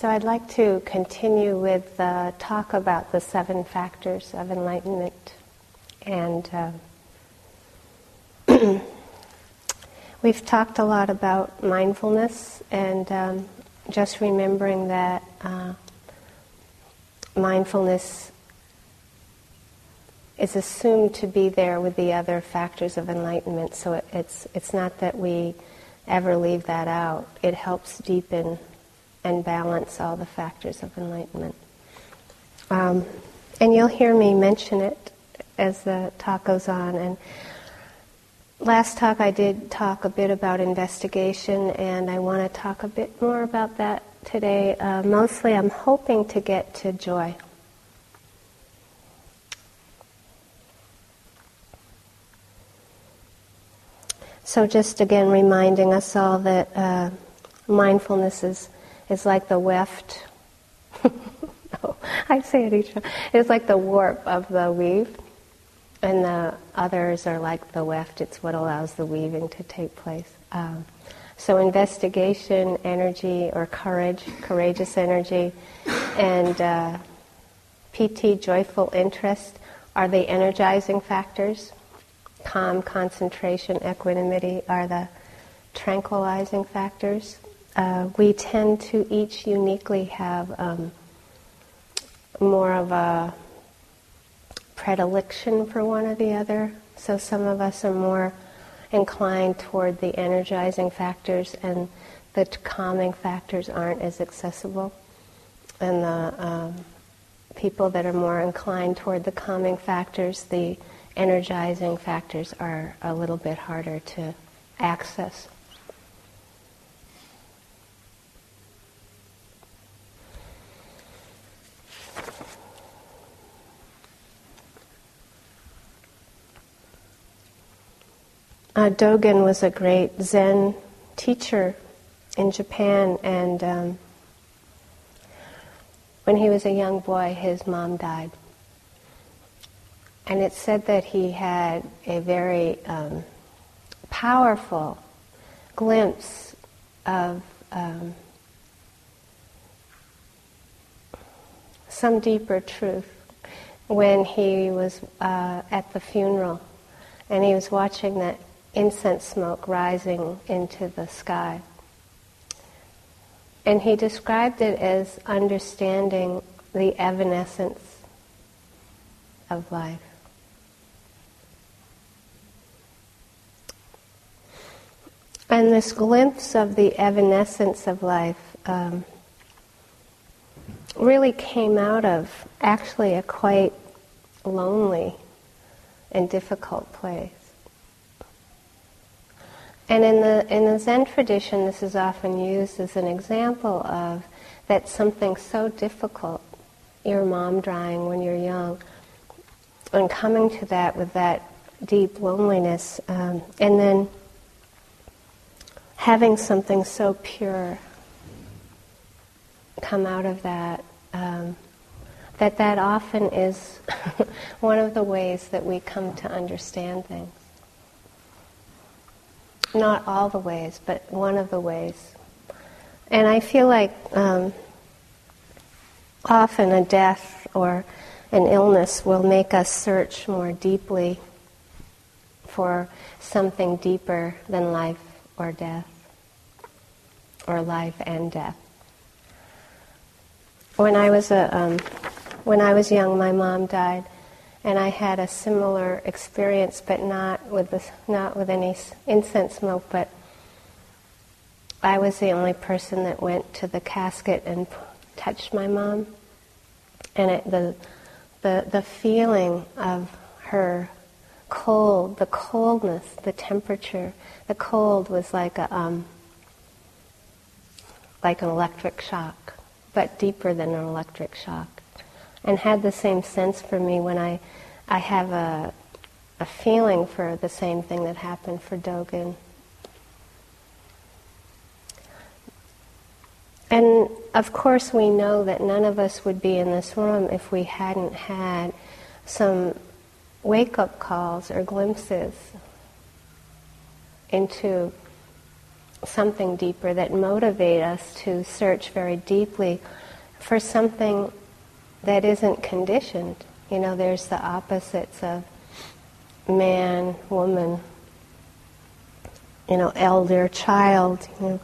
So I'd like to continue with the talk about the seven factors of enlightenment. And uh, we've talked a lot about mindfulness and um, just remembering that uh, mindfulness is assumed to be there with the other factors of enlightenment. So it, it's, it's not that we ever leave that out. It helps deepen and balance all the factors of enlightenment. Um, and you'll hear me mention it as the talk goes on. And last talk I did talk a bit about investigation, and I want to talk a bit more about that today. Uh, mostly, I'm hoping to get to joy. So, just again reminding us all that uh, mindfulness is is like the weft. I say it each time. It's like the warp of the weave, and the others are like the weft. It's what allows the weaving to take place. Um, so investigation, energy, or courage, courageous energy, and uh, piti, joyful interest, are the energizing factors. Calm, concentration, equanimity are the tranquilizing factors uh, we tend to each uniquely have um, more of a predilection for one or the other. So some of us are more inclined toward the energizing factors, and the calming factors aren't as accessible. And the um, people that are more inclined toward the calming factors, the energizing factors are a little bit harder to access. Uh, Dogen was a great Zen teacher in Japan, and um, when he was a young boy, his mom died. And it said that he had a very um, powerful glimpse of um, some deeper truth when he was uh, at the funeral and he was watching that incense smoke rising into the sky. And he described it as understanding the evanescence of life. And this glimpse of the evanescence of life um, really came out of actually a quite lonely and difficult place. And in the, in the Zen tradition, this is often used as an example of that something so difficult, your mom dying when you're young, and coming to that with that deep loneliness, um, and then having something so pure come out of that, um, that that often is one of the ways that we come to understand things. Not all the ways, but one of the ways. And I feel like um, often a death or an illness will make us search more deeply for something deeper than life or death, or life and death. When I was a, um, when I was young, my mom died and I had a similar experience, but not with not with any incense smoke. But I was the only person that went to the casket and touched my mom, and it, the the the feeling of her cold, the coldness, the temperature, the cold was like a um, like an electric shock, but deeper than an electric shock and had the same sense for me when I, I have a, a feeling for the same thing that happened for Dogen. And of course, we know that none of us would be in this room if we hadn't had some wake up calls or glimpses into something deeper that motivate us to search very deeply for something that isn't conditioned. You know, there's the opposites of man, woman, you know, elder, child, you know,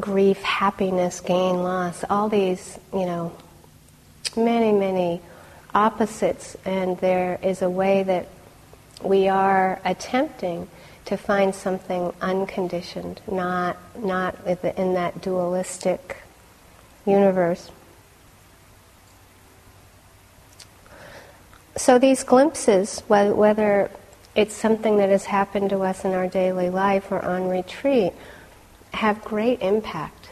grief, happiness, gain, loss, all these, you know, many, many opposites, and there is a way that we are attempting to find something unconditioned, not, not in that dualistic universe. So these glimpses, whether it's something that has happened to us in our daily life or on retreat, have great impact.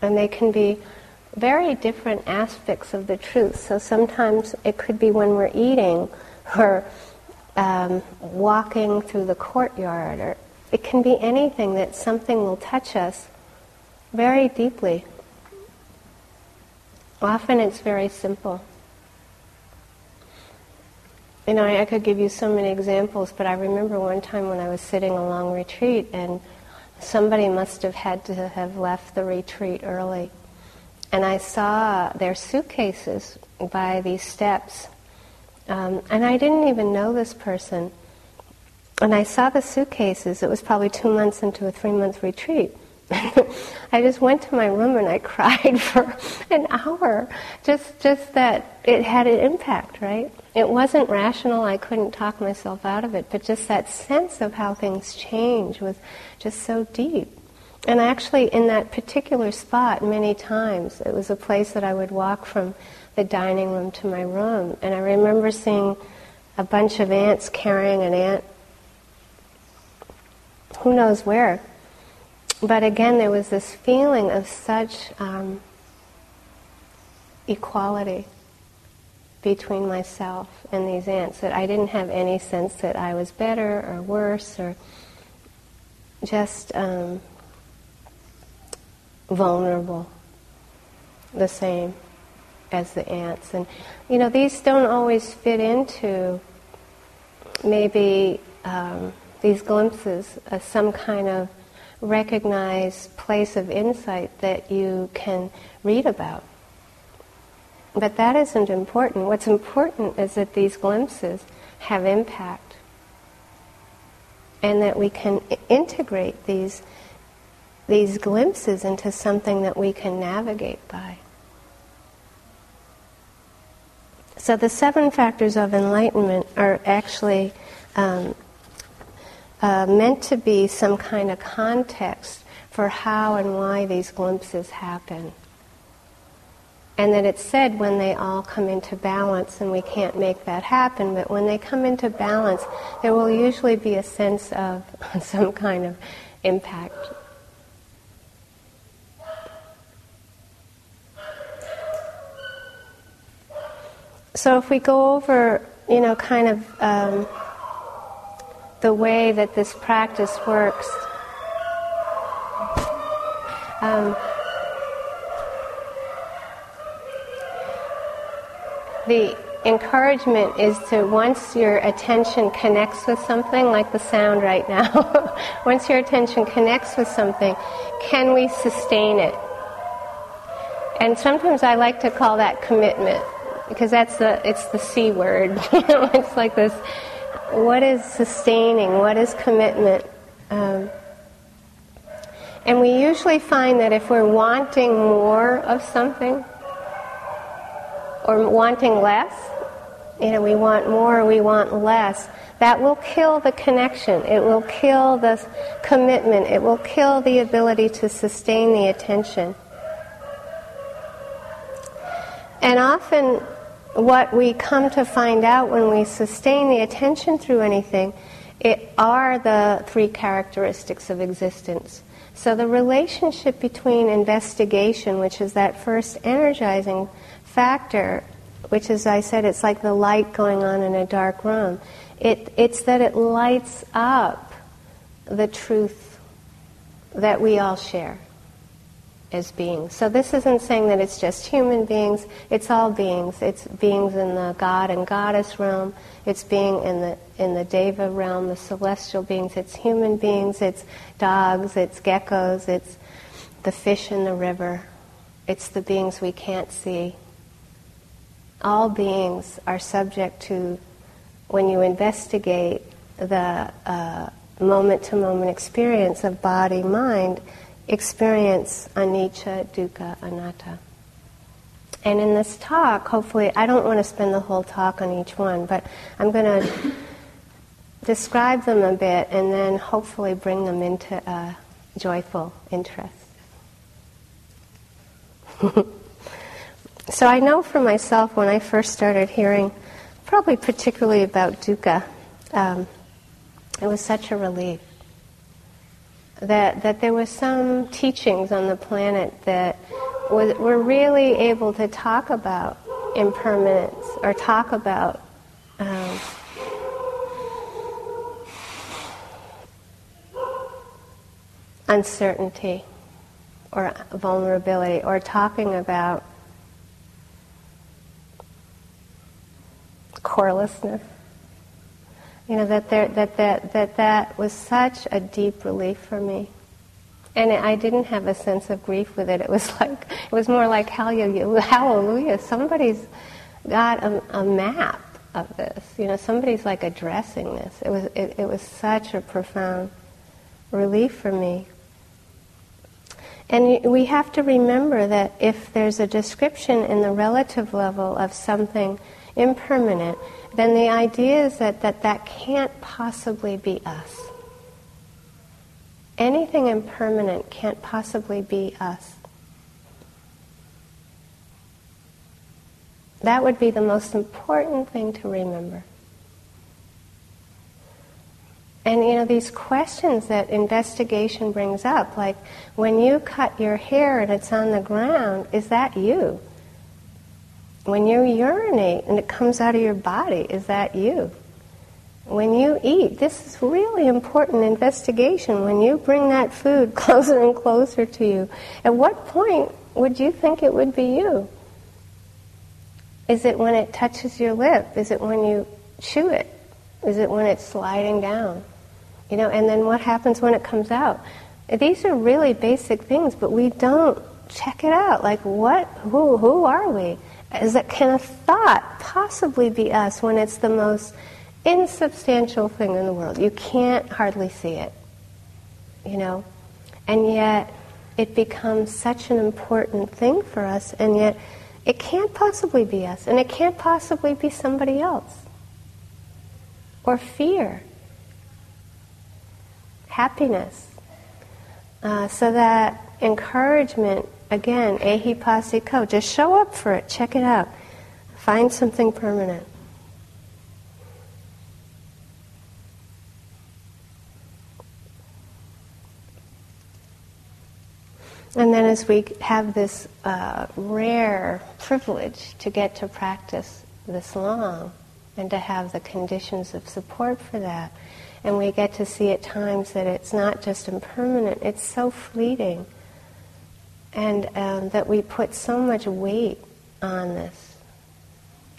And they can be very different aspects of the truth. So sometimes it could be when we're eating or um, walking through the courtyard, or it can be anything that something will touch us very deeply. Often it's very simple. You know, I, I could give you so many examples, but I remember one time when I was sitting a long retreat and somebody must have had to have left the retreat early. And I saw their suitcases by these steps. Um, and I didn't even know this person. And I saw the suitcases. It was probably two months into a three month retreat. I just went to my room and I cried for an hour. Just, just that it had an impact, right? It wasn't rational. I couldn't talk myself out of it, but just that sense of how things change was just so deep. And actually, in that particular spot, many times, it was a place that I would walk from the dining room to my room. And I remember seeing a bunch of ants carrying an ant, who knows where. But again, there was this feeling of such um, equality between myself and these ants that I didn't have any sense that I was better or worse or just um, vulnerable, the same as the ants. And, you know, these don't always fit into maybe um, these glimpses of some kind of recognized place of insight that you can read about. But that isn't important. What's important is that these glimpses have impact and that we can integrate these, these glimpses into something that we can navigate by. So the seven factors of enlightenment are actually um, uh, meant to be some kind of context for how and why these glimpses happen. And that it's said when they all come into balance, and we can't make that happen, but when they come into balance, there will usually be a sense of some kind of impact. So if we go over, you know, kind of um, the way that this practice works. Um, the encouragement is to once your attention connects with something like the sound right now once your attention connects with something can we sustain it? And sometimes i like to call that commitment because that's the it's the c word. It's like this what is sustaining, what is commitment. Um, and we usually find that if we're wanting more of something or wanting less, you know, we want more, we want less, that will kill the connection. It will kill the commitment. It will kill the ability to sustain the attention. And often what we come to find out when we sustain the attention through anything it are the three characteristics of existence. So the relationship between investigation, which is that first energizing factor, which as I said, it's like the light going on in a dark room. It, it's that it lights up the truth that we all share. As beings. So this isn't saying that it's just human beings, it's all beings. It's beings in the god and goddess realm, it's being in the in the deva realm, the celestial beings, it's human beings, it's dogs, it's geckos, it's the fish in the river, it's the beings we can't see. All beings are subject to when you investigate the moment to moment experience of body mind experience anicca, dukkha, anatta. And in this talk, hopefully, I don't want to spend the whole talk on each one, but I'm going to describe them a bit and then hopefully bring them into a joyful interest. so I know for myself when I first started hearing, probably particularly about dukkha, um, it was such a relief that, that there was some teachings on the planet that was, were really able to talk about impermanence or talk about um, uncertainty or vulnerability or talking about corelessness. You know, that, there, that, that, that that was such a deep relief for me. And I didn't have a sense of grief with it. It was like, it was more like, hallelujah, hallelujah. somebody's got a, a map of this. You know, somebody's like addressing this. It was, it, it was such a profound relief for me. And we have to remember that if there's a description in the relative level of something impermanent, then the idea is that that, that can't possibly be us. Anything impermanent can't possibly be us. That would be the most important thing to remember. And you know, these questions that investigation brings up, like when you cut your hair and it's on the ground, is that you? When you urinate and it comes out of your body, is that you? When you eat, this is really important investigation. When you bring that food closer and closer to you, at what point would you think it would be you? Is it when it touches your lip? Is it when you chew it? Is it when it's sliding down? You know, and then what happens when it comes out? These are really basic things, but we don't check it out. Like, what? Who? Who are we? Is that can a thought possibly be us when it's the most insubstantial thing in the world? You can't hardly see it, you know? And yet it becomes such an important thing for us, and yet it can't possibly be us, and it can't possibly be somebody else. Or fear, happiness. Uh, so that encouragement Again, ehipassiko. Just show up for it. Check it out. Find something permanent. And then, as we have this uh, rare privilege to get to practice this long and to have the conditions of support for that, and we get to see at times that it's not just impermanent, it's so fleeting and um, that we put so much weight on this.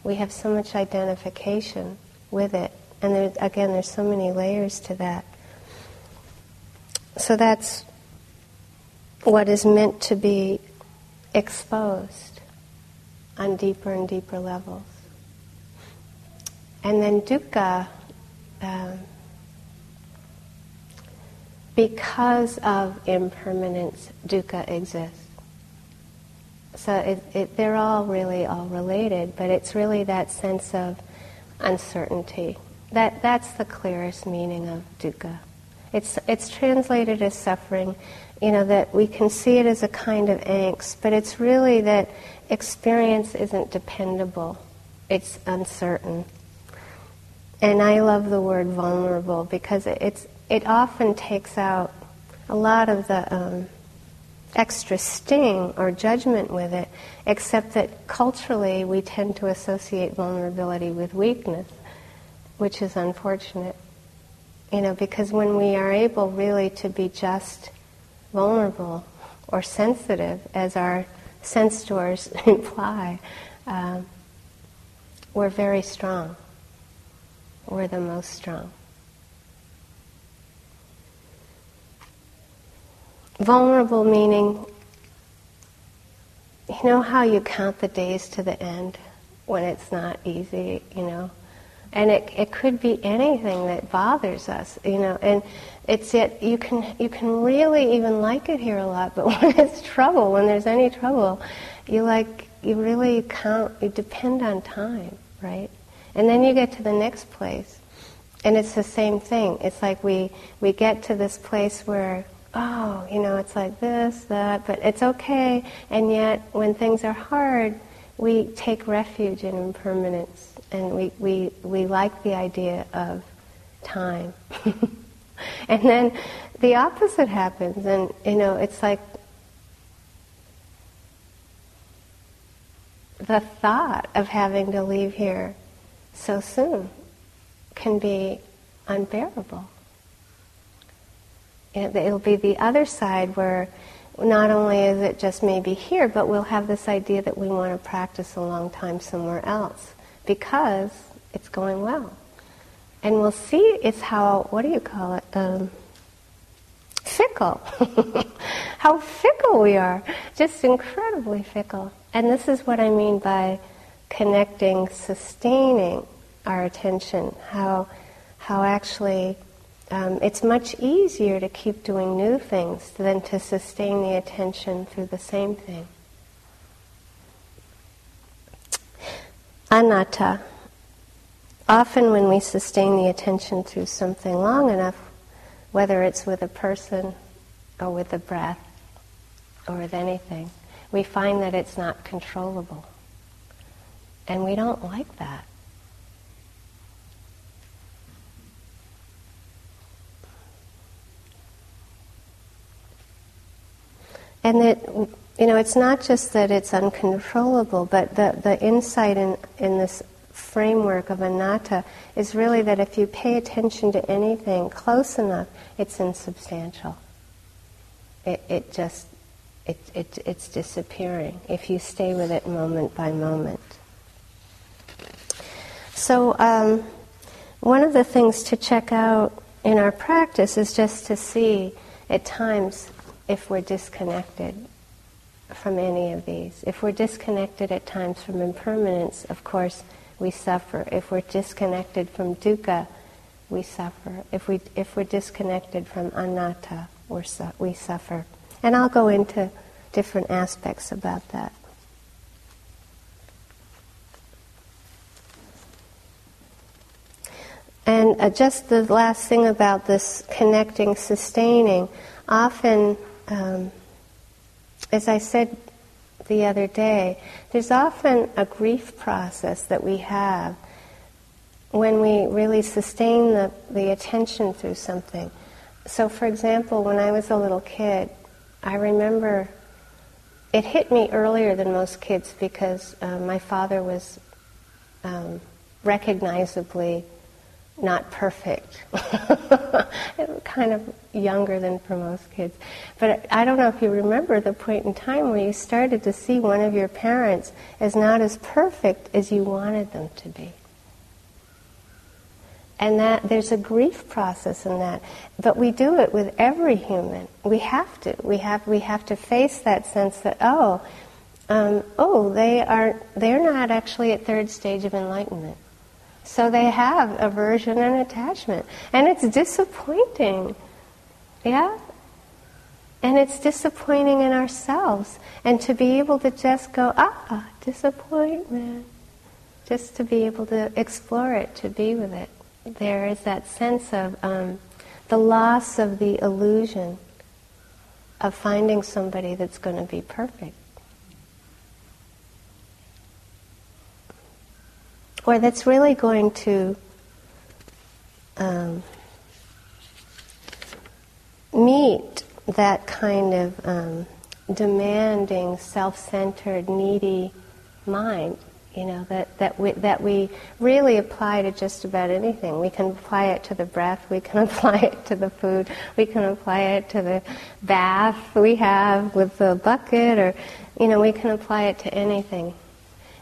We have so much identification with it. And again, there's so many layers to that. So that's what is meant to be exposed on deeper and deeper levels. And then dukkha, um, because of impermanence, dukkha exists. So it, it, they're all really all related, but it's really that sense of uncertainty. That, that's the clearest meaning of dukkha. It's, it's translated as suffering, you know, that we can see it as a kind of angst, but it's really that experience isn't dependable, it's uncertain. And I love the word vulnerable because it's, it often takes out a lot of the um, extra sting or judgment with it, except that culturally we tend to associate vulnerability with weakness, which is unfortunate. You know, because when we are able really to be just vulnerable or sensitive, as our sense doors imply, um, we're very strong. We're the most strong. Vulnerable meaning, you know how you count the days to the end when it's not easy, you know? And it, it could be anything that bothers us, you know, and it's yet you can you can really even like it here a lot, but when it's trouble, when there's any trouble, you like you really count you depend on time, right? And then you get to the next place. And it's the same thing. It's like we we get to this place where oh, you know, it's like this, that, but it's okay. And yet, when things are hard, we take refuge in impermanence and we, we, we like the idea of time. and then the opposite happens, and you know, it's like the thought of having to leave here so soon can be unbearable. It'll be the other side where not only is it just maybe here, but we'll have this idea that we want to practice a long time somewhere else because it's going well. And we'll see it's how, what do you call it? Um, fickle. how fickle we are. Just incredibly fickle. And this is what I mean by connecting, sustaining our attention. How, how actually um, it's much easier to keep doing new things than to sustain the attention through the same thing. Anatta. Often, when we sustain the attention through something long enough, whether it's with a person or with a breath or with anything, we find that it's not controllable. And we don't like that. And that, you know, it's not just that it's uncontrollable, but the, the insight in, in this framework of anatta is really that if you pay attention to anything close enough, it's insubstantial. It, it just, it, it, it's disappearing if you stay with it moment by moment. So, um, one of the things to check out in our practice is just to see at times if we're disconnected from any of these. If we're disconnected at times from impermanence, of course, we suffer. If we're disconnected from dukkha, we suffer. If, we, if we're disconnected from anatta, we're su- we suffer. And I'll go into different aspects about that. And uh, just the last thing about this connecting, sustaining, often um, as I said the other day, there's often a grief process that we have when we really sustain the, the attention through something. So, for example, when I was a little kid, I remember it hit me earlier than most kids because uh, my father was um, recognizably not perfect. kind of younger than for most kids. But I don't know if you remember the point in time where you started to see one of your parents as not as perfect as you wanted them to be. And that there's a grief process in that. But we do it with every human. We have to. We have we have to face that sense that, oh, um, oh, they are they're not actually at third stage of enlightenment so they have aversion and attachment. And it's disappointing. Yeah? And it's disappointing in ourselves. And to be able to just go, ah, disappointment. Just to be able to explore it, to be with it. There is that sense of um, the loss of the illusion of finding somebody that's going to be perfect. Or that's really going to um, meet that kind of um, demanding, self centered, needy mind You know, that, that, we, that we really apply to just about anything. We can apply it to the breath, we can apply it to the food, we can apply it to the bath we have with the bucket, or, you know, we can apply it to anything.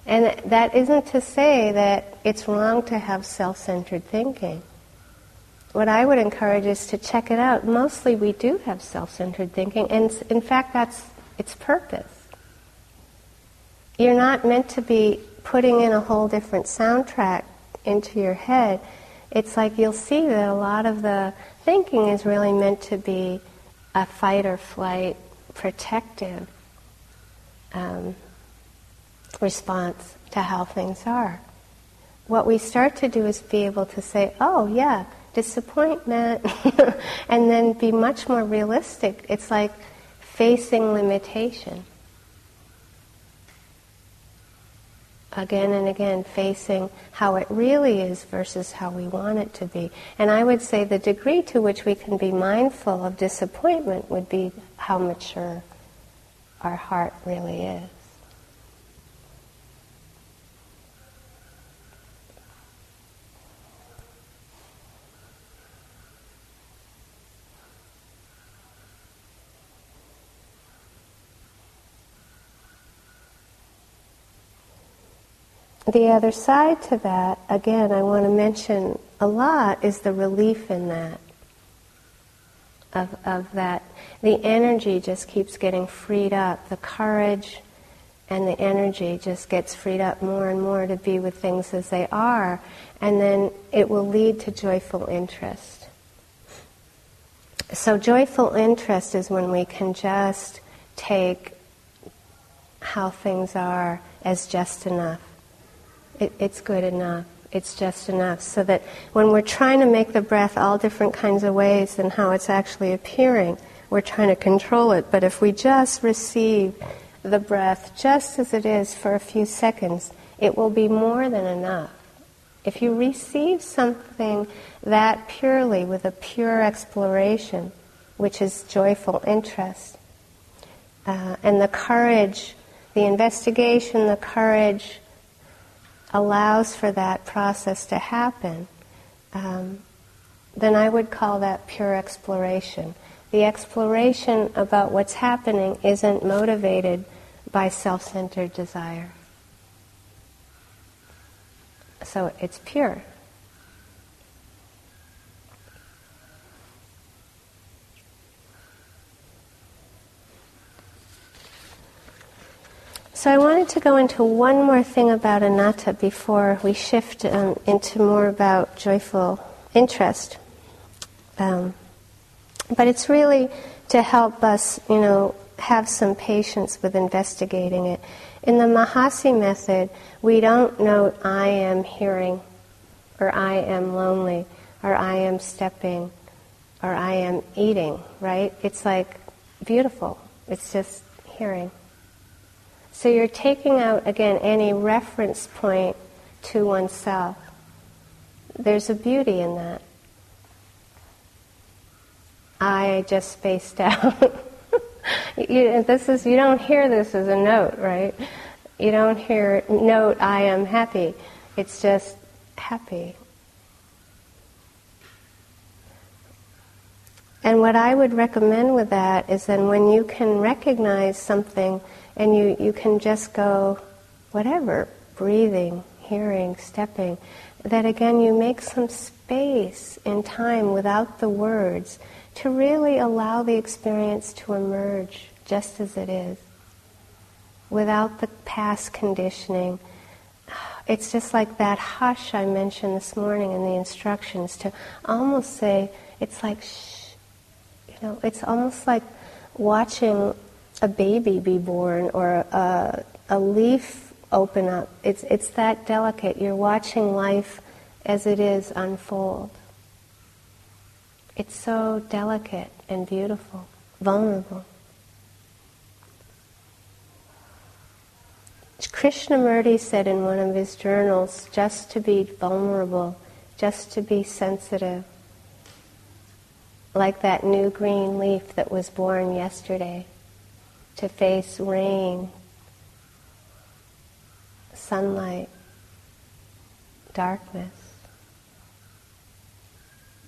And that isn't to say that it's wrong to have self centered thinking. What I would encourage is to check it out. Mostly we do have self centered thinking, and in fact, that's its purpose. You're not meant to be putting in a whole different soundtrack into your head, it's like you'll see that a lot of the thinking is really meant to be a fight or flight protective um, response to how things are. What we start to do is be able to say, oh, yeah, disappointment, and then be much more realistic. It's like facing limitation. again and again facing how it really is versus how we want it to be. And I would say the degree to which we can be mindful of disappointment would be how mature our heart really is. The other side to that, again, I want to mention a lot, is the relief in that. Of, of that. The energy just keeps getting freed up. The courage and the energy just gets freed up more and more to be with things as they are. And then it will lead to joyful interest. So, joyful interest is when we can just take how things are as just enough it, it's good enough. It's just enough. So that when we're trying to make the breath all different kinds of ways than how it's actually appearing, we're trying to control it. But if we just receive the breath just as it is for a few seconds, it will be more than enough. If you receive something that purely with a pure exploration, which is joyful interest, uh, and the courage, the investigation, the courage, allows for that process to happen, um, then I would call that pure exploration. The exploration about what's happening isn't motivated by self centered desire. So it's pure. So I wanted to go into one more thing about anatta before we shift um, into more about joyful interest. Um, but it's really to help us, you know, have some patience with investigating it. In the Mahasi method, we don't note I am hearing, or I am lonely, or I am stepping, or I am eating, right? It's like beautiful. It's just hearing. So you're taking out, again, any reference point to oneself. There's a beauty in that. I just spaced out. you, this is, you don't hear this as a note, right? You don't hear note, I am happy. It's just happy. And what I would recommend with that is then when you can recognize something and you, you can just go, whatever, breathing, hearing, stepping, that again you make some space in time without the words to really allow the experience to emerge just as it is, without the past conditioning. It's just like that hush I mentioned this morning in the instructions to almost say, it's like shh. You know, it's almost like watching a baby be born or a, a leaf open up. It's, it's that delicate. You're watching life as it is unfold. It's so delicate and beautiful, vulnerable. Krishnamurti said in one of his journals just to be vulnerable, just to be sensitive, like that new green leaf that was born yesterday to face rain, sunlight, darkness.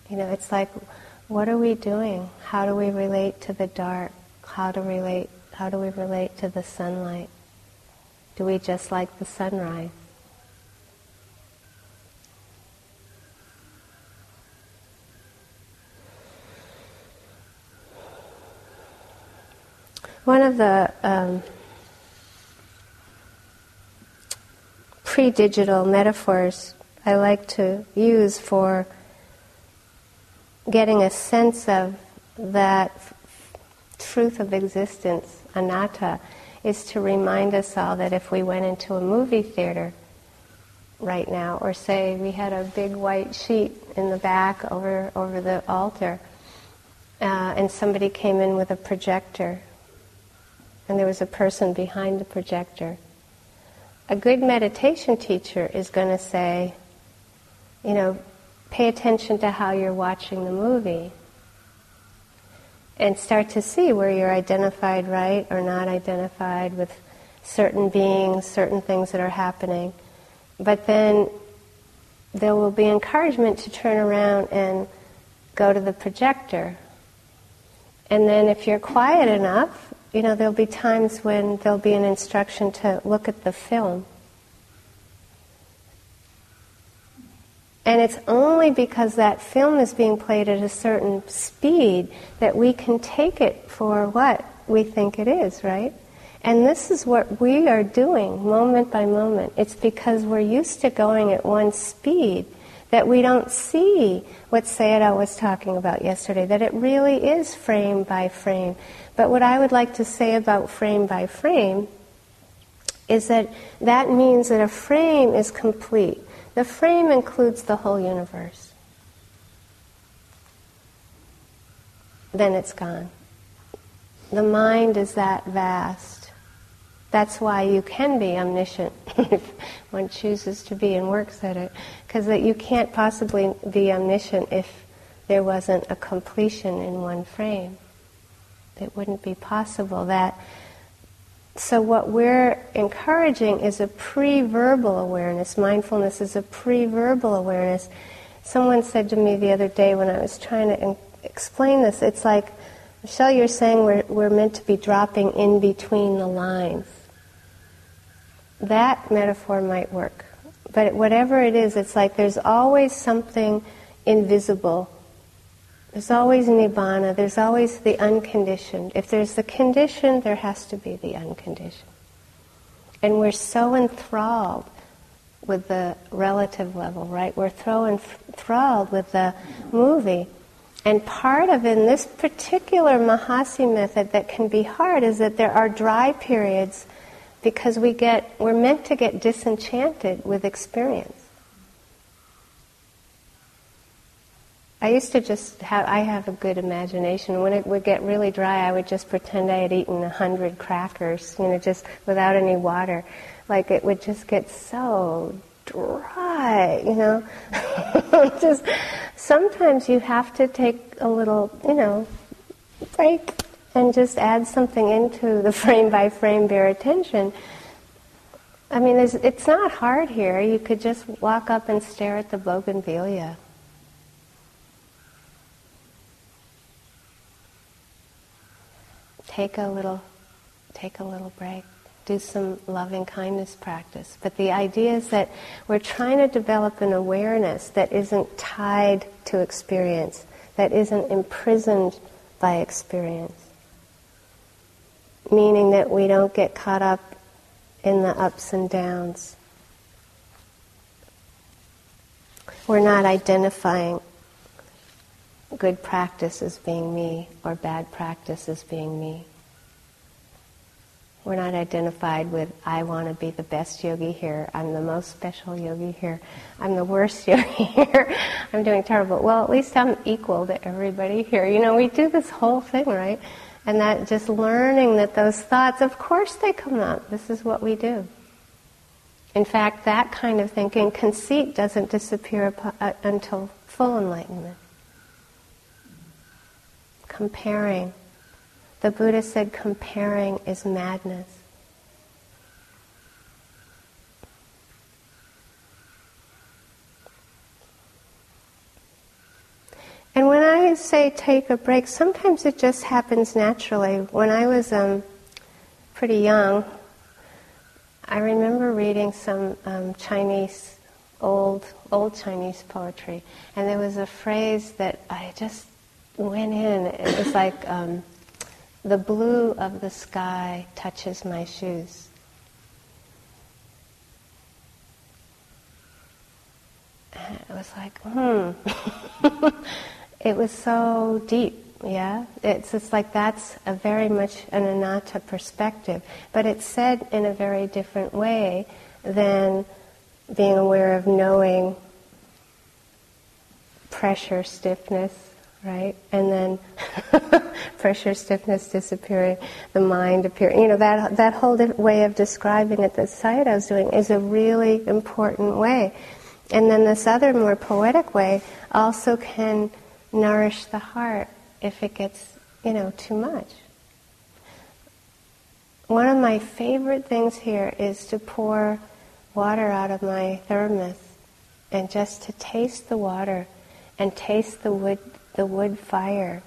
You know, it's like, what are we doing? How do we relate to the dark? How to relate? How do we relate to the sunlight? Do we just like the sunrise? One of the um, pre digital metaphors I like to use for getting a sense of that truth of existence, anatta, is to remind us all that if we went into a movie theater right now, or say we had a big white sheet in the back over, over the altar, uh, and somebody came in with a projector and there was a person behind the projector. A good meditation teacher is going to say, you know, pay attention to how you're watching the movie and start to see where you're identified right or not identified with certain beings, certain things that are happening. But then there will be encouragement to turn around and go to the projector. And then if you're quiet enough, you know, there'll be times when there'll be an instruction to look at the film. And it's only because that film is being played at a certain speed that we can take it for what we think it is, right? And this is what we are doing moment by moment. It's because we're used to going at one speed that we don't see what Sayadaw was talking about yesterday, that it really is frame by frame. But what I would like to say about frame by frame is that that means that a frame is complete. The frame includes the whole universe. Then it's gone. The mind is that vast. That's why you can be omniscient if one chooses to be and works at it. Because that you can't possibly be omniscient if there wasn't a completion in one frame it wouldn't be possible that so what we're encouraging is a pre-verbal awareness. Mindfulness is a pre-verbal awareness. Someone said to me the other day when i was trying to in- explain this it's like Michele you're saying we're, we're meant to be dropping in between the lines. That metaphor might work but whatever it is it's like there's always something invisible there's always nibbana, there's always the unconditioned. If there's the conditioned, there has to be the unconditioned. And we're so enthralled with the relative level, right? We're so enthralled with the movie. And part of in this particular Mahasi method that can be hard is that there are dry periods because we get we're meant to get disenchanted with experience. I used to just have, I have a good imagination. When it would get really dry, I would just pretend I had eaten a hundred crackers, you know, just without any water. Like it would just get so dry, you know. just sometimes you have to take a little, you know, break and just add something into the frame by frame bare attention. I mean, it's not hard here. You could just walk up and stare at the bougainvillea. Take a little take a little break do some loving kindness practice. But the idea is that we're trying to develop an awareness that isn't tied to experience that isn't imprisoned by experience. Meaning that we don't get caught up in the ups and downs. We're not identifying good practice as being me or bad practice as being me. We're not identified with, I want to be the best yogi here, I'm the most special yogi here, I'm the worst yogi here, I'm doing terrible. Well, at least I'm equal to everybody here. You know, we do this whole thing, right? And that just learning that those thoughts, of course they come up. This is what we do. In fact, that kind of thinking, conceit doesn't disappear uh, until full enlightenment comparing. The Buddha said comparing is madness. And when I say take a break, sometimes it just happens naturally. When I was um, pretty young, I remember reading some um, Chinese old old Chinese poetry, and there was a phrase that I just went in. It was like, um, the blue of the sky touches my shoes. And it was like, hmm. it was so deep, yeah? It's just like that's a very much an anatta perspective. But it's said in a very different way than being aware of knowing pressure, stiffness, right? And then pressure, stiffness disappearing, the mind appearing. You know, that, that whole way of describing it that Sayadaw was doing is a really important way. And then this other more poetic way also can nourish the heart if it gets, you know, too much. One of my favorite things here is to pour water out of my thermos and just to taste the water and taste the wood the wood fire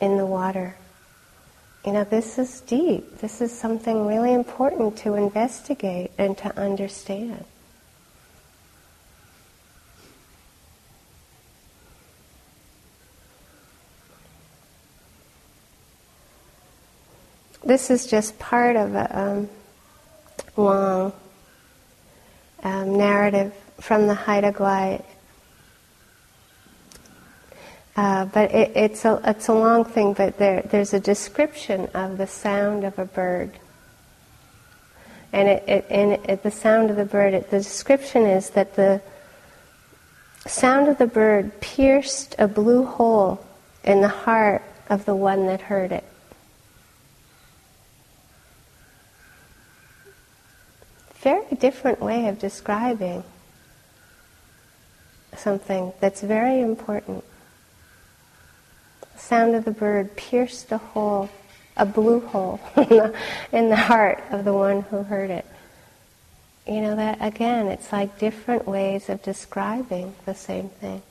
in the water. You know, this is deep. This is something really important to investigate and to understand. This is just part of a um, long um, narrative from the Haida Gwaii uh, but it, it's, a, it's a long thing, but there, there's a description of the sound of a bird. And, it, it, and the sound of the bird, the description is that the sound of the bird pierced a blue hole in the heart of the one that heard it. Very different way of describing something that's very important sound of the bird pierced a hole, a blue hole in the, heart of the one who heard it. You know, that again, it's like different ways of describing the same thing.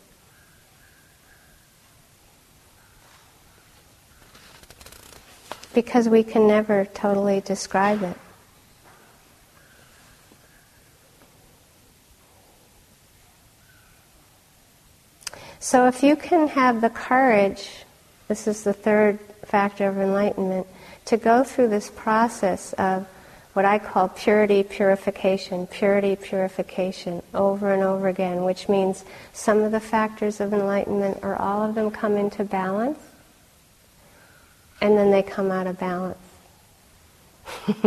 Because we can never totally describe it. So if you can have the courage this is the third factor of enlightenment, to go through this process of what I call purity purification, purity purification over and over again, which means some of the factors of enlightenment or all of them come into balance and then they come out of balance.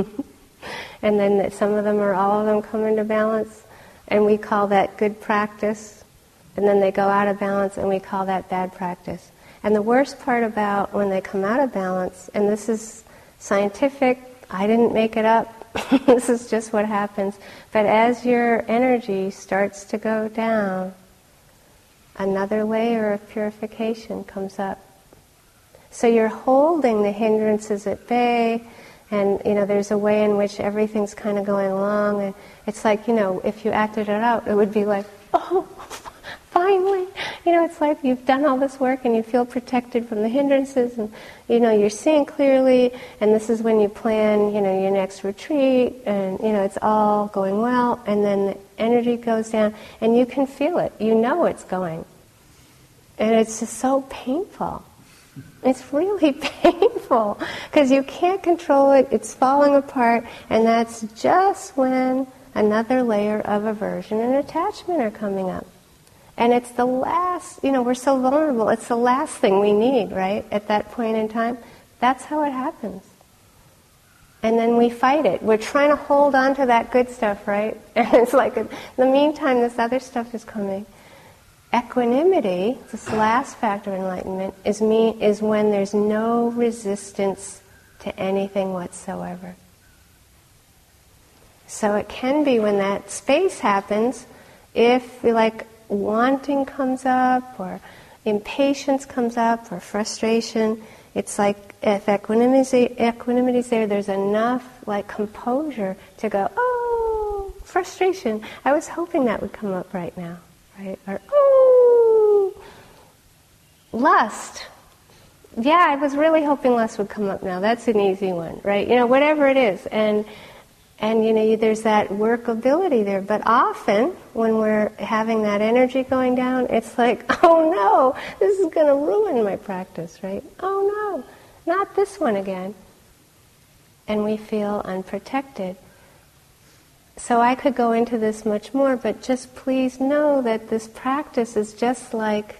and then some of them or all of them come into balance and we call that good practice and then they go out of balance and we call that bad practice. And the worst part about when they come out of balance, and this is scientific, I didn't make it up, this is just what happens, but as your energy starts to go down, another layer of purification comes up. So you're holding the hindrances at bay, and you know there's a way in which everything's kind of going along, and it's like you know if you acted it out, it would be like, oh, finally, you know, it's like you've done all this work and you feel protected from the hindrances and, you know, you're seeing clearly and this is when you plan, you know, your next retreat and, you know, it's all going well and then the energy goes down and you can feel it. You know it's going. And it's just so painful. It's really painful because you can't control it. It's falling apart and that's just when another layer of aversion and attachment are coming up. And it's the last, you know, we're so vulnerable. It's the last thing we need, right? At that point in time. That's how it happens. And then we fight it. We're trying to hold on to that good stuff, right? And it's like, in the meantime, this other stuff is coming. Equanimity, this last factor of enlightenment, is, me, is when there's no resistance to anything whatsoever. So it can be when that space happens, if we like wanting comes up or impatience comes up or frustration, it's like if equanimity, equanimity's there, there's enough like composure to go, oh, frustration. I was hoping that would come up right now, right? Or, oh. lust. Yeah, I was really hoping lust would come up now. That's an easy one, right? You know, whatever it is. And and you know, there's that workability there. But often, when we're having that energy going down, it's like, oh no, this is going to ruin my practice, right? Oh no, not this one again. And we feel unprotected. So I could go into this much more, but just please know that this practice is just like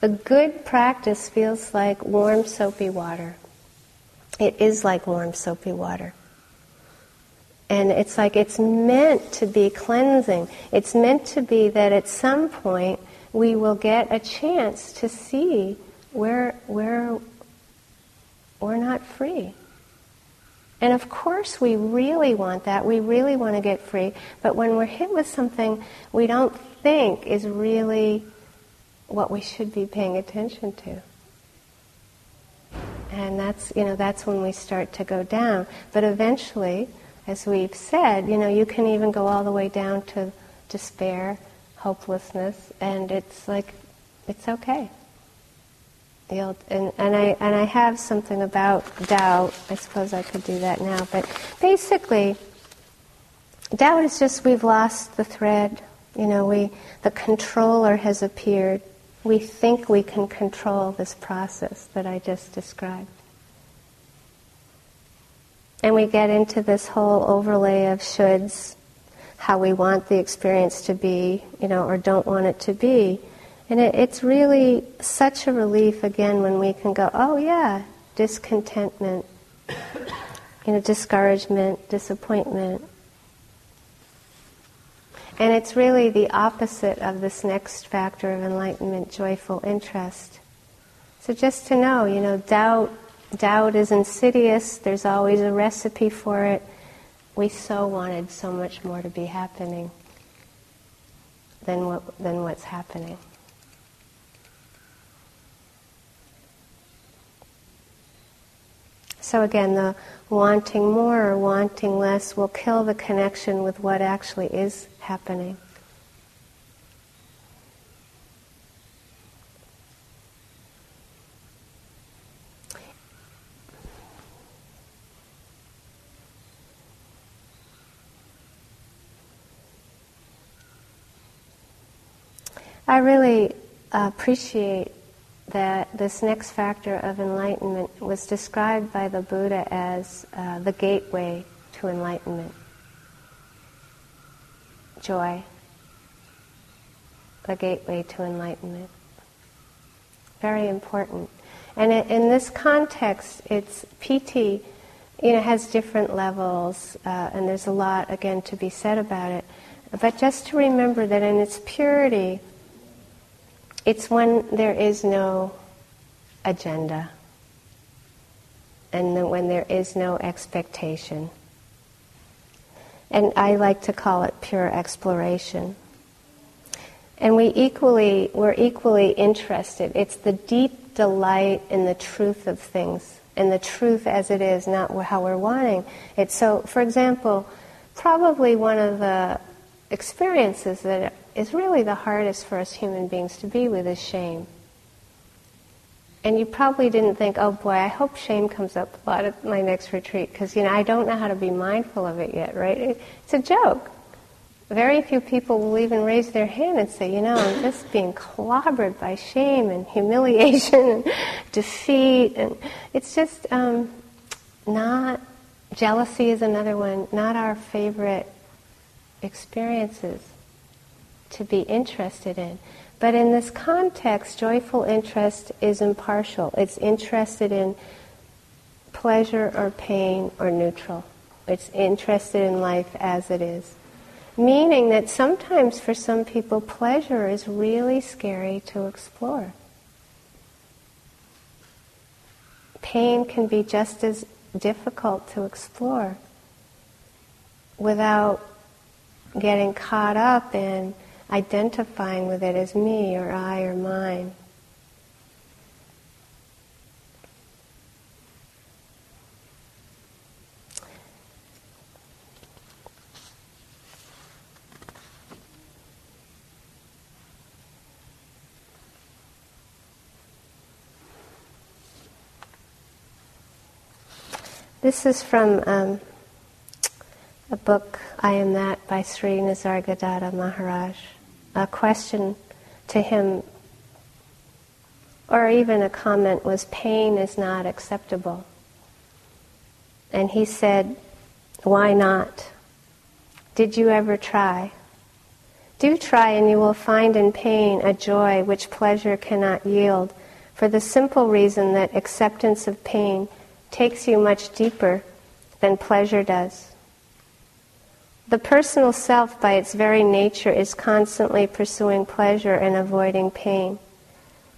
a good practice feels like warm soapy water. It is like warm soapy water. And it's like it's meant to be cleansing. It's meant to be that at some point we will get a chance to see where, where we're not free. And of course, we really want that. We really want to get free. But when we're hit with something we don't think is really what we should be paying attention to. And that's, you know, that's when we start to go down. But eventually, as we've said, you know, you can even go all the way down to despair, hopelessness, and it's like, it's okay. And, and, I, and I have something about doubt. I suppose I could do that now. But basically, doubt is just we've lost the thread. You know, we, the controller has appeared. We think we can control this process that I just described. And we get into this whole overlay of shoulds, how we want the experience to be, you know, or don't want it to be. And it, it's really such a relief again when we can go, oh yeah, discontentment, you know, discouragement, disappointment. And it's really the opposite of this next factor of enlightenment, joyful interest. So just to know, you know, doubt doubt is insidious, there's always a recipe for it. We so wanted so much more to be happening than, what, than what's happening. So again, the wanting more or wanting less will kill the connection with what actually is happening. I really appreciate that this next factor of enlightenment was described by the Buddha as uh, the gateway to enlightenment. Joy, the gateway to enlightenment. Very important. And in this context, it's piti, you know, has different levels, uh, and there's a lot, again, to be said about it. But just to remember that in its purity, it's when there is no agenda and when there is no expectation. And I like to call it pure exploration. And we equally, we're equally interested. It's the deep delight in the truth of things, and the truth as it is, not how we're wanting it. So, for example, probably one of the experiences that is really the hardest for us human beings to be with is shame. And you probably didn't think, oh boy, I hope shame comes up a lot at my next retreat because, you know, I don't know how to be mindful of it yet, right? It's a joke. Very few people will even raise their hand and say, you know, I'm just being clobbered by shame and humiliation and defeat. And it's just um, not, jealousy is another one, not our favorite experiences to be interested in. But in this context, joyful interest is impartial. It's interested in pleasure or pain or neutral. It's interested in life as it is. Meaning that sometimes for some people, pleasure is really scary to explore. Pain can be just as difficult to explore without getting caught up in identifying with it as me or I or mine. This is from um, a book, I Am That, by Sri Nisargadatta Maharaj. A question to him, or even a comment, was pain is not acceptable. And he said, Why not? Did you ever try? Do try, and you will find in pain a joy which pleasure cannot yield, for the simple reason that acceptance of pain takes you much deeper than pleasure does. The personal self, by its very nature, is constantly pursuing pleasure and avoiding pain.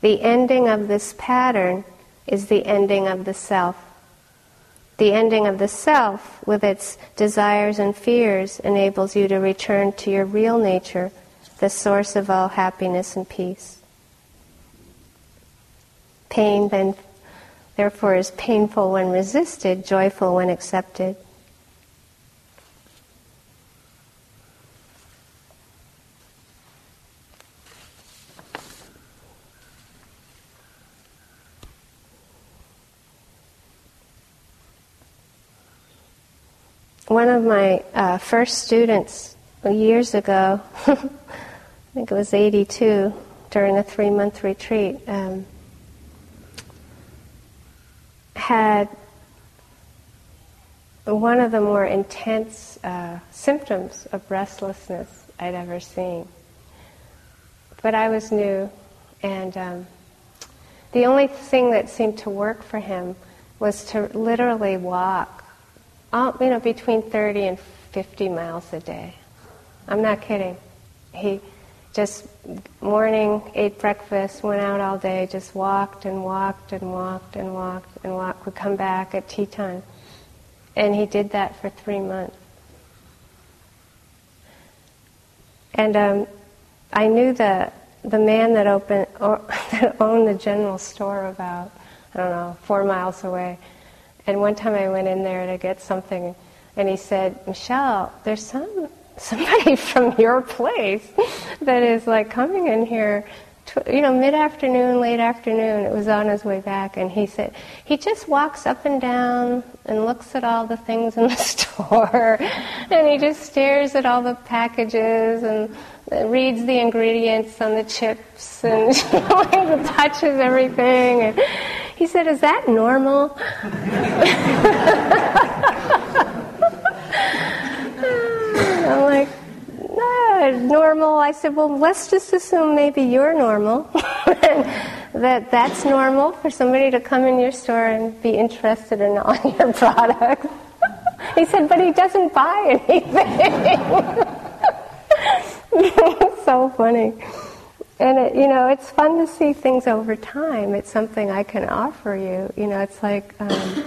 The ending of this pattern is the ending of the self. The ending of the self, with its desires and fears, enables you to return to your real nature, the source of all happiness and peace. Pain then therefore is painful when resisted, joyful when accepted. One of my uh, first students years ago, I think it was 82, during a three month retreat, um, had one of the more intense uh, symptoms of restlessness I'd ever seen. But I was new, and um, the only thing that seemed to work for him was to literally walk, you know, between 30 and 50 miles a day. I'm not kidding. He just morning, ate breakfast, went out all day, just walked and walked and walked and walked and walked, would come back at tea time. And he did that for three months. And um, I knew the, the man that, opened, or, that owned the general store about, I don't know, four miles away. And one time I went in there to get something, and he said, Michele, there's some somebody from your place that is like coming in here you know, mid afternoon, late afternoon, it was on his way back, and he said, he just walks up and down and looks at all the things in the store, and he just stares at all the packages and reads the ingredients on the chips and touches everything. And he said, Is that normal? I'm like, no, normal. I said, well, let's just assume maybe you're normal. that that's normal for somebody to come in your store and be interested in all your products. he said, but he doesn't buy anything. so funny. And it, you know, it's fun to see things over time. It's something I can offer you. You know, it's like. Um,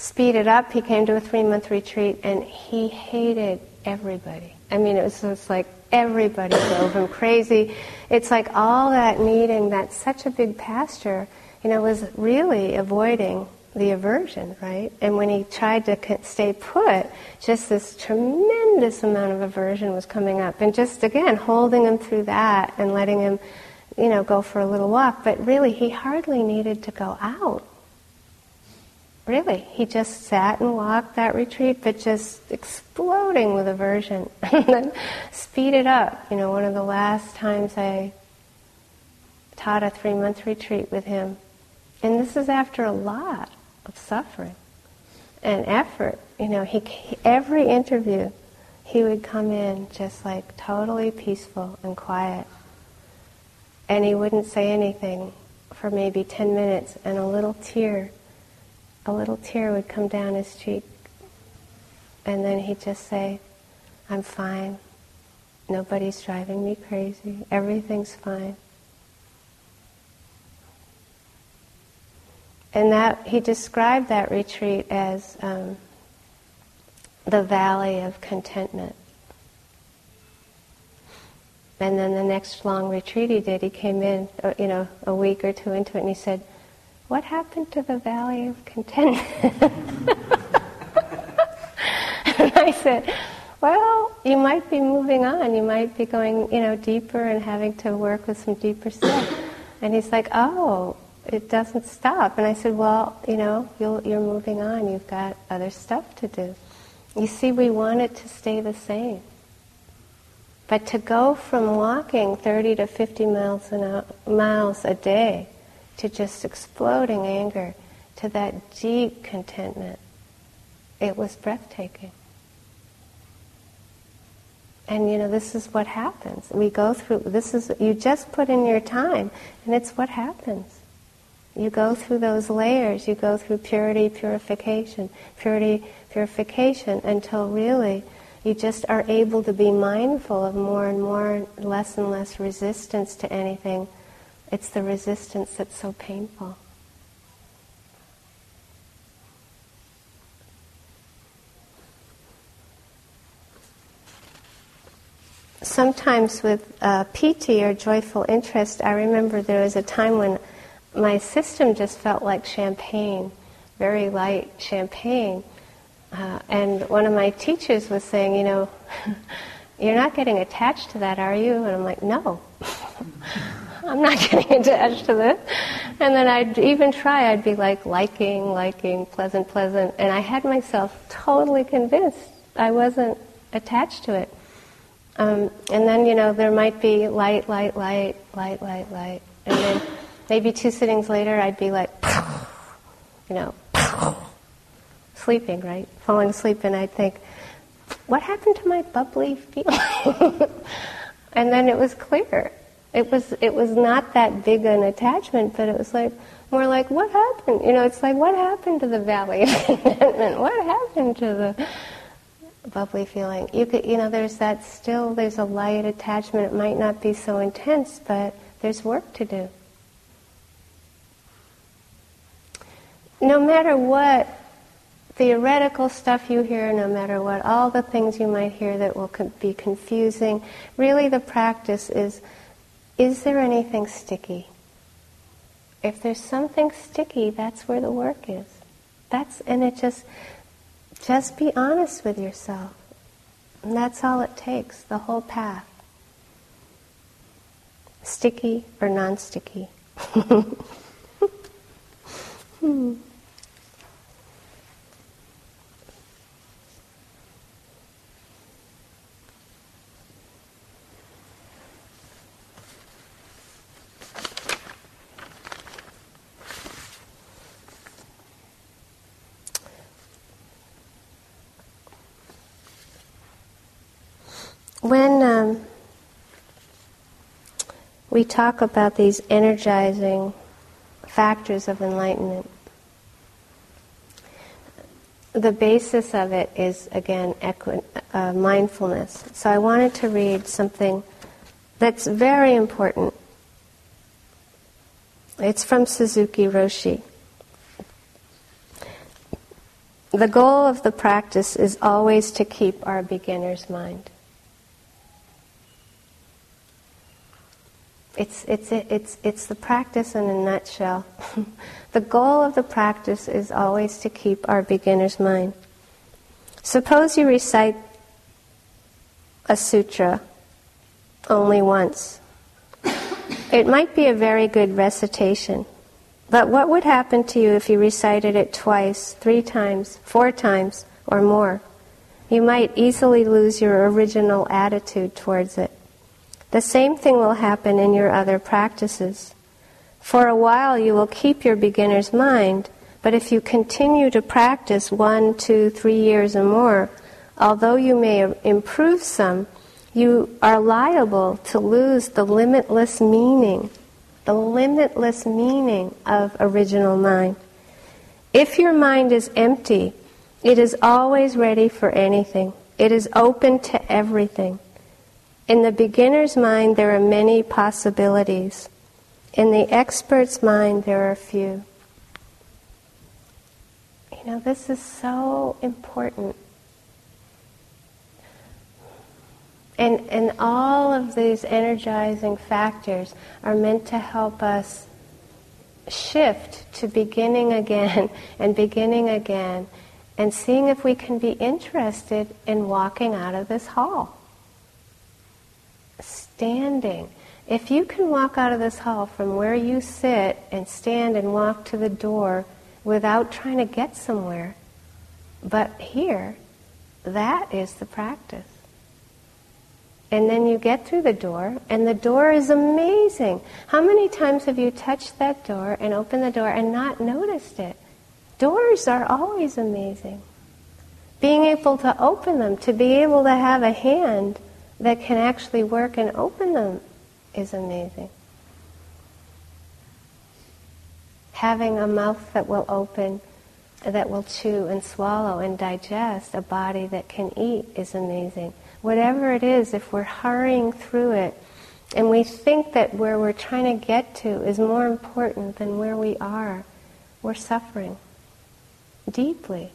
speed it up, he came to a three month retreat and he hated everybody. I mean, it was just like everybody drove him crazy. It's like all that needing, that such a big pasture, you know, was really avoiding the aversion, right? And when he tried to stay put, just this tremendous amount of aversion was coming up. And just again, holding him through that and letting him, you know, go for a little walk. But really, he hardly needed to go out Really, he just sat and walked that retreat, but just exploding with aversion. and then speed it up. You know, one of the last times I taught a three month retreat with him. And this is after a lot of suffering and effort. You know, he, every interview, he would come in just like totally peaceful and quiet. And he wouldn't say anything for maybe 10 minutes, and a little tear a little tear would come down his cheek. And then he'd just say, I'm fine. Nobody's driving me crazy. Everything's fine. And that he described that retreat as um, the valley of contentment. And then the next long retreat he did, he came in, uh, you know, a week or two into it, and he said, what happened to the valley of contentment? and I said, well, you might be moving on. You might be going, you know, deeper and having to work with some deeper stuff. And he's like, oh, it doesn't stop. And I said, well, you know, you are moving on. You've got other stuff to do. You see, we want it to stay the same. But to go from walking 30 to 50 miles, an miles a day to just exploding anger to that deep contentment, it was breathtaking. And you know, this is what happens. We go through, this is, you just put in your time, and it's what happens. You go through those layers, you go through purity, purification, purity, purification, until really you just are able to be mindful of more and more, less and less resistance to anything. It's the resistance that's so painful. sometimes with uh, piti or joyful interest, I remember there was a time when my system just felt like champagne, very light champagne. Uh, and one of my teachers was saying, you know, you're not getting attached to that, are you? And I'm like, no. I'm not getting attached to this. And then I'd even try, I'd be like liking, liking, pleasant, pleasant. And I had myself totally convinced I wasn't attached to it. Um, and then, you know, there might be light, light, light, light, light, light. And then maybe two sittings later, I'd be like, you know, sleeping, right? Falling asleep, and I'd think, what happened to my bubbly feeling? and then it was clear. It was, it was not that big an attachment, but it was like, more like, what happened? You know, it's like, what happened to the valley of contentment? What happened to the bubbly feeling. You could, you know, there's that still, there's a light attachment. It might not be so intense, but there's work to do. No matter what theoretical stuff you hear, no matter what, all the things you might hear that will be confusing, really the practice is is there anything sticky? If there's something sticky, that's where the work is. That's and it just just be honest with yourself. And that's all it takes, the whole path. Sticky or non sticky. hmm. When um, we talk about these energizing factors of enlightenment, the basis of it is again equi- uh, mindfulness. So I wanted to read something that's very important. It's from Suzuki Roshi. The goal of the practice is always to keep our beginner's mind. It's, it's, it's, it's the practice in a nutshell. the goal of the practice is always to keep our beginner's mind. Suppose you recite a sutra only once. It might be a very good recitation, but what would happen to you if you recited it twice, three times, four times, or more? You might easily lose your original attitude towards it. The same thing will happen in your other practices. For a while, you will keep your beginner's mind, but if you continue to practice one, two, three years or more, although you may improve some, you are liable to lose the limitless meaning, the limitless meaning of original mind. If your mind is empty, it is always ready for anything. It is open to everything. In the beginner's mind, there are many possibilities. In the expert's mind, there are few. You know, this is so important. And, and all of these energizing factors are meant to help us shift to beginning again and beginning again and seeing if we can be interested in walking out of this hall standing If you can walk out of this hall from where you sit and stand and walk to the door without trying to get somewhere, but here, that is the practice. And then you get through the door, and the door is amazing. How many times have you touched that door and opened the door and not noticed it? Doors are always amazing. Being able to open them, to be able to have a hand that can actually work and open them is amazing. Having a mouth that will open, that will chew and swallow and digest, a body that can eat is amazing. Whatever it is, if we're hurrying through it and we think that where we're trying to get to is more important than where we are, we're suffering deeply.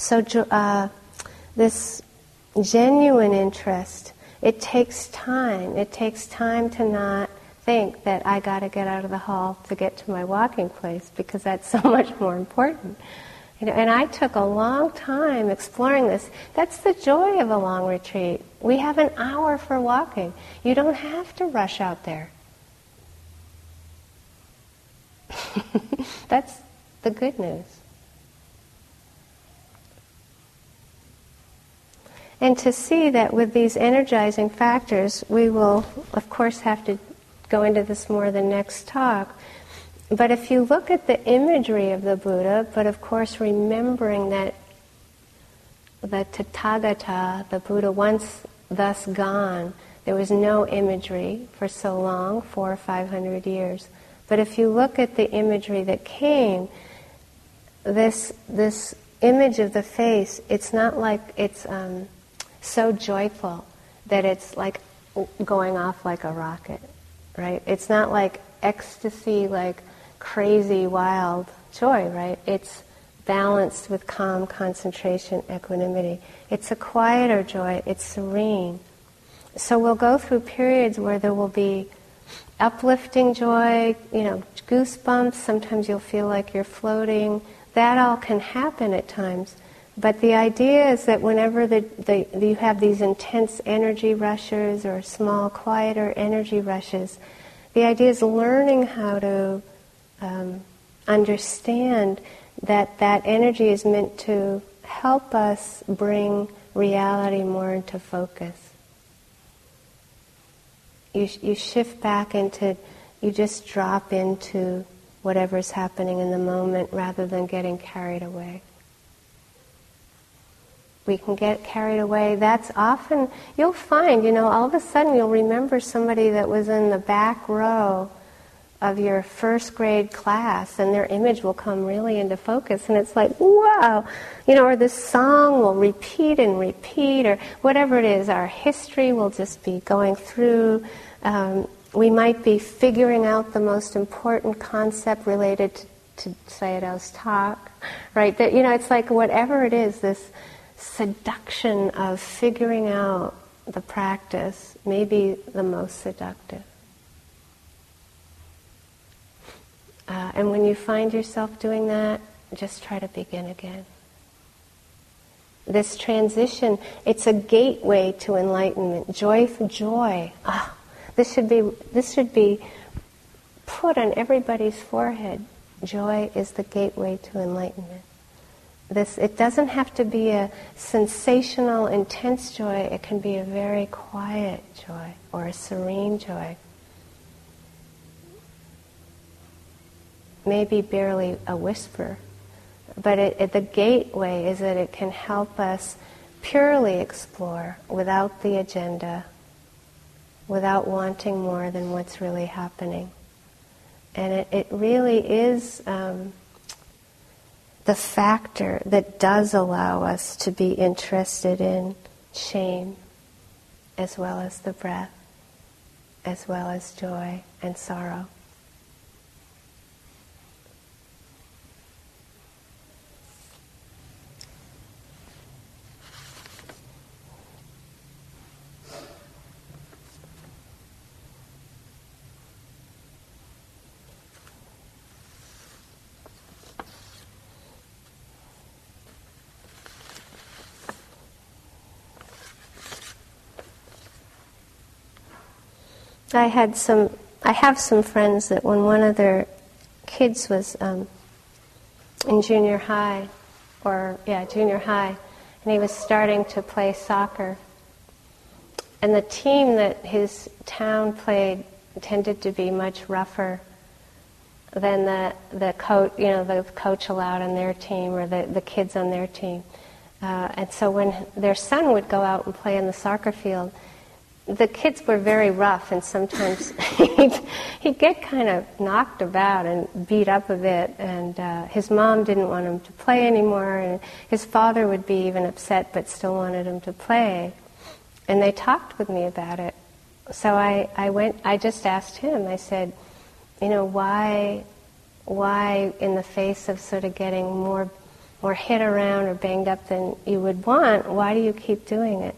So, uh, this genuine interest, it takes time. It takes time to not think that I got to get out of the hall to get to my walking place because that's so much more important. You know, and I took a long time exploring this. That's the joy of a long retreat. We have an hour for walking. You don't have to rush out there. that's the good news. And to see that with these energizing factors, we will, of course, have to go into this more the next talk. But if you look at the imagery of the Buddha, but of course remembering that the Tathagata, the Buddha, once thus gone, there was no imagery for so long, four or five hundred years. But if you look at the imagery that came, this this image of the face, it's not like it's um, so joyful that it's like going off like a rocket, right? It's not like ecstasy, like crazy, wild joy, right? It's balanced with calm, concentration, equanimity. It's a quieter joy, it's serene. So we'll go through periods where there will be uplifting joy, you know, goosebumps, sometimes you'll feel like you're floating. That all can happen at times. But the idea is that whenever the, the, you have these intense energy rushes or small, quieter energy rushes, the idea is learning how to um, understand that that energy is meant to help us bring reality more into focus. You, you shift back into, you just drop into whatever's happening in the moment rather than getting carried away we can get carried away. That's often, you'll find, you know, all of a sudden you'll remember somebody that was in the back row of your first grade class and their image will come really into focus and it's like wow you know or this song will repeat and repeat or whatever it is our history will just be going through um, we might be figuring out the most important concept related to, to sayadaw's talk right that you know it's like whatever it is this seduction of figuring out the practice may be the most seductive. Uh, and when you find yourself doing that, just try to begin again. This transition, it's a gateway to enlightenment. Joy for joy. Ah, this should be this should be put on everybody's forehead. Joy is the gateway to enlightenment this it doesn't have to be a sensational intense joy. It can be a very quiet joy or a serene joy. Maybe barely a whisper but it, it, the gateway is that it can help us purely explore without the agenda without wanting more than what's really happening. And it, it really is um, the factor that does allow us to be interested in shame as well as the breath, as well as joy and sorrow. I had some. I have some friends that when one of their kids was um, in junior high, or yeah, junior high, and he was starting to play soccer. And the team that his town played tended to be much rougher than the the coach, you know, the coach allowed on their team or the the kids on their team. Uh, and so when their son would go out and play in the soccer field, the kids were very rough, and sometimes he'd, he'd, get kind of knocked about and beat up a bit. And uh, his mom didn't want him to play anymore, and his father would be even upset, but still wanted him to play. And they talked with me about it. So I, I went. I just asked him. I said, you know, why, why, in the face of sort of getting more, more hit around or banged up than you would want, why do you keep doing it?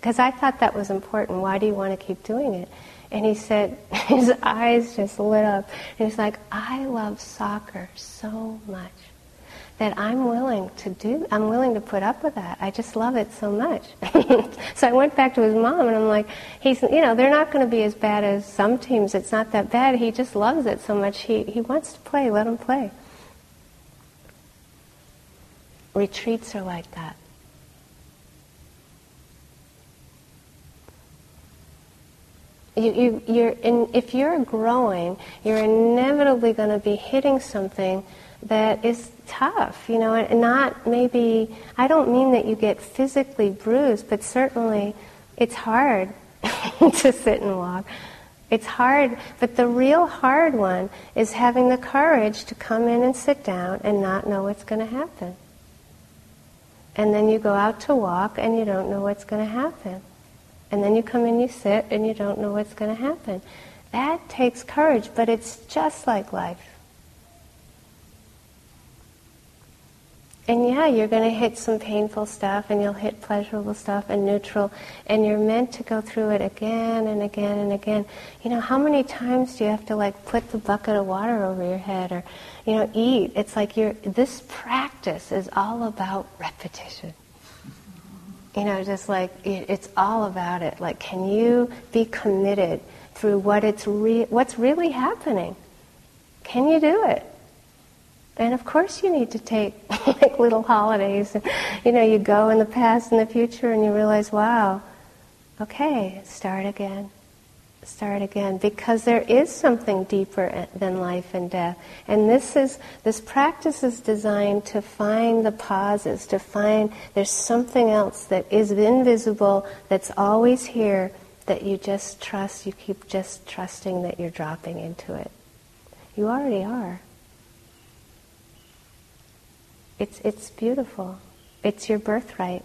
Because I thought that was important. Why do you want to keep doing it? And he said, his eyes just lit up. And he's like, I love soccer so much that I'm willing to do, I'm willing to put up with that. I just love it so much. so I went back to his mom and I'm like, he's, you know, they're not going to be as bad as some teams. It's not that bad. He just loves it so much. He, he wants to play. Let him play. Retreats are like that. You, you, you're in, if you're growing, you're inevitably going to be hitting something that is tough, you know, and not maybe, I don't mean that you get physically bruised, but certainly it's hard to sit and walk. It's hard, but the real hard one is having the courage to come in and sit down and not know what's going to happen. And then you go out to walk and you don't know what's going to happen. And then you come in, you sit, and you don't know what's going to happen. That takes courage, but it's just like life. And yeah, you're going to hit some painful stuff, and you'll hit pleasurable stuff and neutral, and you're meant to go through it again and again and again. You know, how many times do you have to like put the bucket of water over your head, or you know, eat? It's like you're. This practice is all about repetition you know, just like it's all about it. Like, can you be committed through what it's re- what's really happening? Can you do it? And of course, you need to take like little holidays. You know, you go in the past and the future, and you realize, wow, okay, start again start again because there is something deeper than life and death. And this is this practice is designed to find the pauses to find there's something else that is invisible that's always here that you just trust you keep just trusting that you're dropping into it. You already are. It's it's beautiful. It's your birthright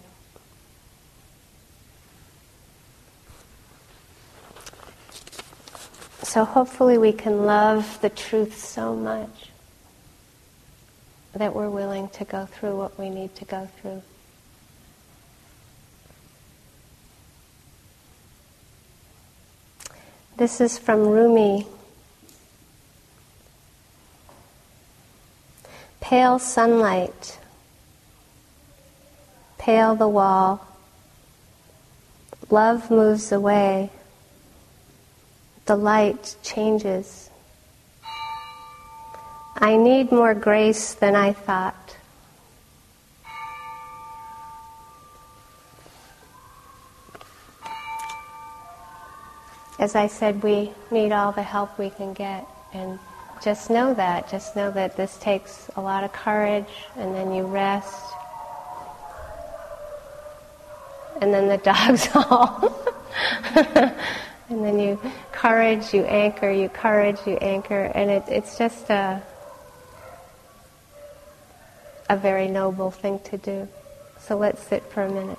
So hopefully we can love the truth so much that we're willing to go through what we need to go through. This is from Rumi. Pale sunlight, pale the wall, love moves away the light changes. I need more grace than I thought. As I said, we need all the help we can get. And just know that. Just know that this takes a lot of courage, and then you rest. And then the dogs all. and then you courage, you anchor, you courage, you anchor, and it, it's just a, a very noble thing to do. So let's sit for a minute.